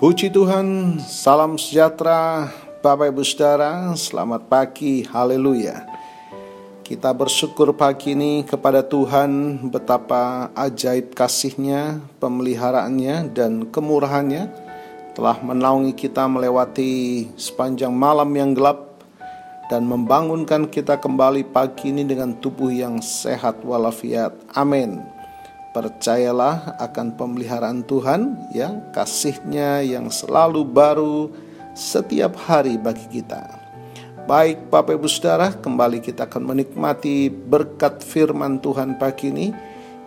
Puji Tuhan, salam sejahtera Bapak Ibu Saudara, selamat pagi, haleluya. Kita bersyukur pagi ini kepada Tuhan betapa ajaib kasihnya, pemeliharaannya, dan kemurahannya telah menaungi kita melewati sepanjang malam yang gelap dan membangunkan kita kembali pagi ini dengan tubuh yang sehat walafiat. Amin. Percayalah akan pemeliharaan Tuhan ya, kasihnya yang selalu baru setiap hari bagi kita. Baik Bapak Ibu Saudara, kembali kita akan menikmati berkat firman Tuhan pagi ini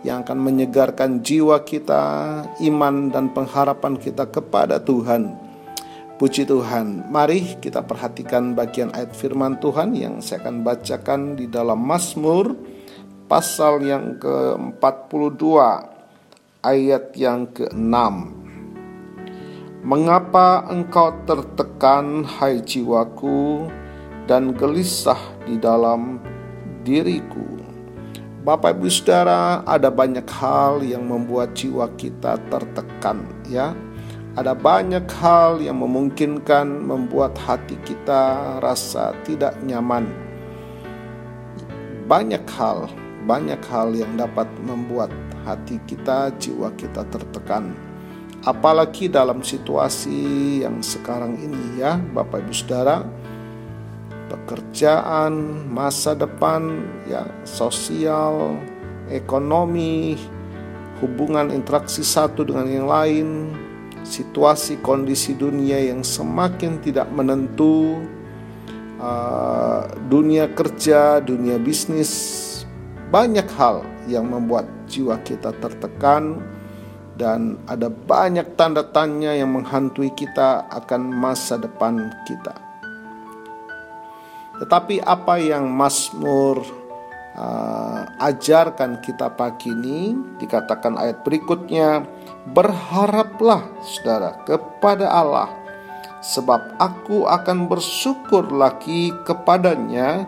yang akan menyegarkan jiwa kita, iman dan pengharapan kita kepada Tuhan. Puji Tuhan, mari kita perhatikan bagian ayat firman Tuhan yang saya akan bacakan di dalam Mazmur pasal yang ke-42 ayat yang ke-6. Mengapa engkau tertekan hai jiwaku dan gelisah di dalam diriku? Bapak Ibu Saudara, ada banyak hal yang membuat jiwa kita tertekan ya. Ada banyak hal yang memungkinkan membuat hati kita rasa tidak nyaman. Banyak hal banyak hal yang dapat membuat hati kita, jiwa kita tertekan. Apalagi dalam situasi yang sekarang ini ya, Bapak Ibu Saudara, pekerjaan, masa depan, ya, sosial, ekonomi, hubungan interaksi satu dengan yang lain, situasi kondisi dunia yang semakin tidak menentu, uh, dunia kerja, dunia bisnis, banyak hal yang membuat jiwa kita tertekan dan ada banyak tanda tanya yang menghantui kita akan masa depan kita. Tetapi apa yang Mazmur uh, ajarkan kita pagi ini dikatakan ayat berikutnya berharaplah saudara kepada Allah sebab aku akan bersyukur lagi kepadanya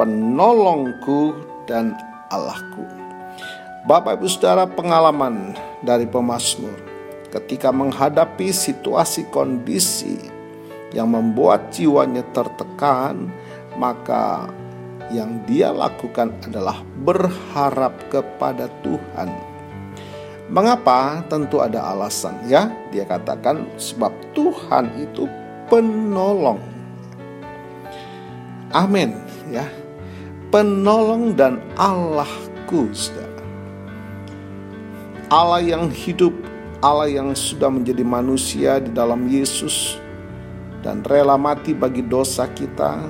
penolongku dan Allahku. Bapak Ibu Saudara pengalaman dari pemazmur ketika menghadapi situasi kondisi yang membuat jiwanya tertekan, maka yang dia lakukan adalah berharap kepada Tuhan. Mengapa? Tentu ada alasan ya. Dia katakan sebab Tuhan itu penolong. Amin ya penolong dan Allahku, saudara. Allah yang hidup, Allah yang sudah menjadi manusia di dalam Yesus dan rela mati bagi dosa kita,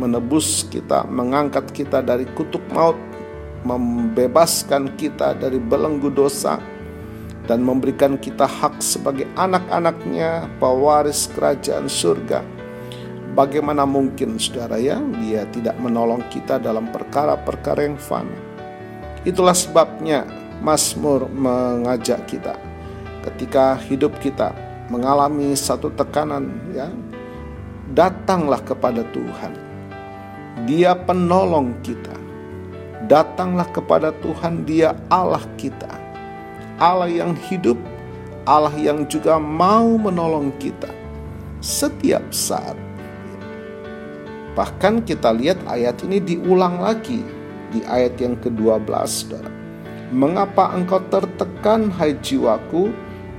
menebus kita, mengangkat kita dari kutuk maut, membebaskan kita dari belenggu dosa, dan memberikan kita hak sebagai anak-anaknya, pewaris kerajaan surga Bagaimana mungkin saudara ya dia tidak menolong kita dalam perkara-perkara yang fana. Itulah sebabnya Mazmur mengajak kita ketika hidup kita mengalami satu tekanan ya datanglah kepada Tuhan. Dia penolong kita. Datanglah kepada Tuhan, Dia Allah kita. Allah yang hidup, Allah yang juga mau menolong kita setiap saat Bahkan kita lihat ayat ini diulang lagi di ayat yang ke-12 Saudara. Mengapa engkau tertekan hai jiwaku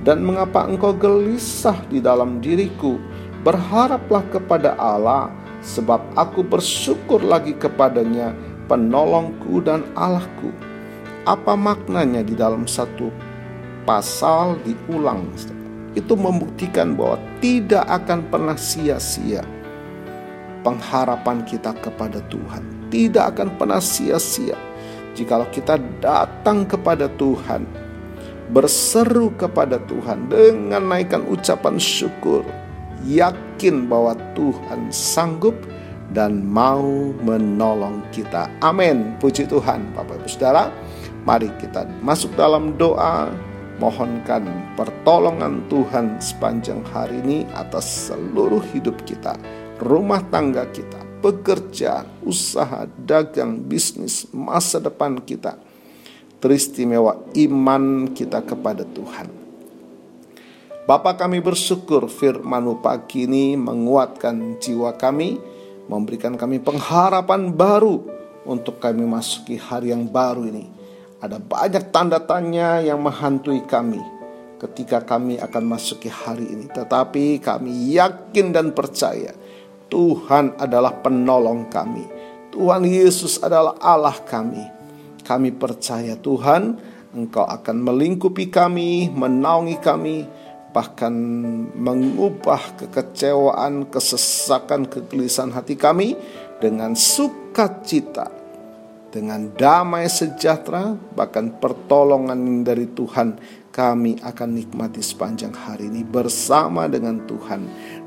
dan mengapa engkau gelisah di dalam diriku? Berharaplah kepada Allah sebab aku bersyukur lagi kepadanya penolongku dan Allahku. Apa maknanya di dalam satu pasal diulang? Itu membuktikan bahwa tidak akan pernah sia-sia pengharapan kita kepada Tuhan. Tidak akan pernah sia-sia jikalau kita datang kepada Tuhan berseru kepada Tuhan dengan naikkan ucapan syukur yakin bahwa Tuhan sanggup dan mau menolong kita. Amin. Puji Tuhan Bapak Ibu Saudara. Mari kita masuk dalam doa. Mohonkan pertolongan Tuhan sepanjang hari ini atas seluruh hidup kita rumah tangga kita, pekerjaan, usaha, dagang, bisnis, masa depan kita. Teristimewa iman kita kepada Tuhan. Bapa kami bersyukur firmanmu pagi ini menguatkan jiwa kami, memberikan kami pengharapan baru untuk kami masuki hari yang baru ini. Ada banyak tanda tanya yang menghantui kami ketika kami akan masuki hari ini. Tetapi kami yakin dan percaya Tuhan adalah penolong kami. Tuhan Yesus adalah Allah kami. Kami percaya Tuhan, Engkau akan melingkupi kami, menaungi kami, bahkan mengubah kekecewaan, kesesakan, kegelisahan hati kami dengan sukacita, dengan damai sejahtera, bahkan pertolongan dari Tuhan kami akan nikmati sepanjang hari ini bersama dengan Tuhan.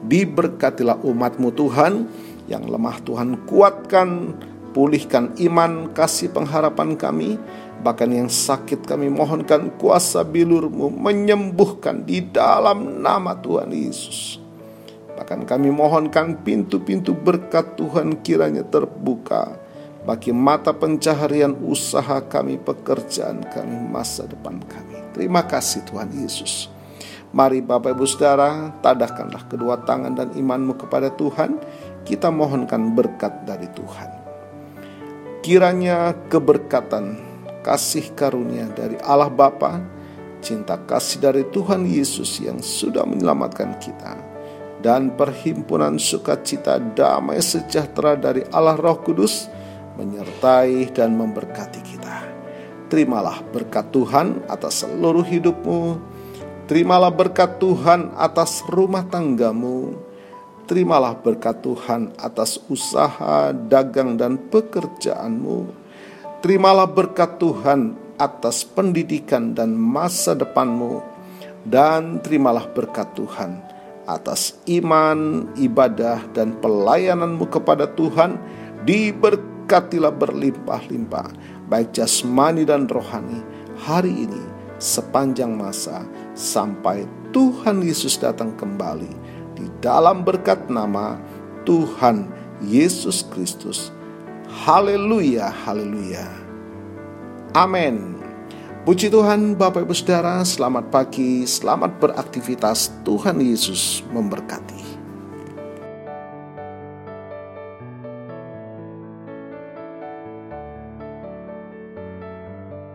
Diberkatilah umatmu Tuhan, yang lemah Tuhan kuatkan, pulihkan iman, kasih pengharapan kami, Bahkan yang sakit kami mohonkan kuasa bilurmu menyembuhkan di dalam nama Tuhan Yesus. Bahkan kami mohonkan pintu-pintu berkat Tuhan kiranya terbuka bagi mata pencaharian usaha kami, pekerjaan kami, masa depan kami. Terima kasih Tuhan Yesus. Mari Bapak Ibu Saudara, tadahkanlah kedua tangan dan imanmu kepada Tuhan. Kita mohonkan berkat dari Tuhan. Kiranya keberkatan kasih karunia dari Allah Bapa, cinta kasih dari Tuhan Yesus yang sudah menyelamatkan kita, dan perhimpunan sukacita damai sejahtera dari Allah Roh Kudus menyertai dan memberkati kita. Terimalah berkat Tuhan atas seluruh hidupmu. Terimalah berkat Tuhan atas rumah tanggamu. Terimalah berkat Tuhan atas usaha, dagang, dan pekerjaanmu Terimalah berkat Tuhan atas pendidikan dan masa depanmu, dan terimalah berkat Tuhan atas iman, ibadah, dan pelayananmu kepada Tuhan. Diberkatilah berlimpah-limpah, baik jasmani dan rohani, hari ini sepanjang masa sampai Tuhan Yesus datang kembali di dalam berkat nama Tuhan Yesus Kristus Haleluya, haleluya. Amin. Puji Tuhan, Bapak Ibu Saudara, selamat pagi, selamat beraktivitas. Tuhan Yesus memberkati.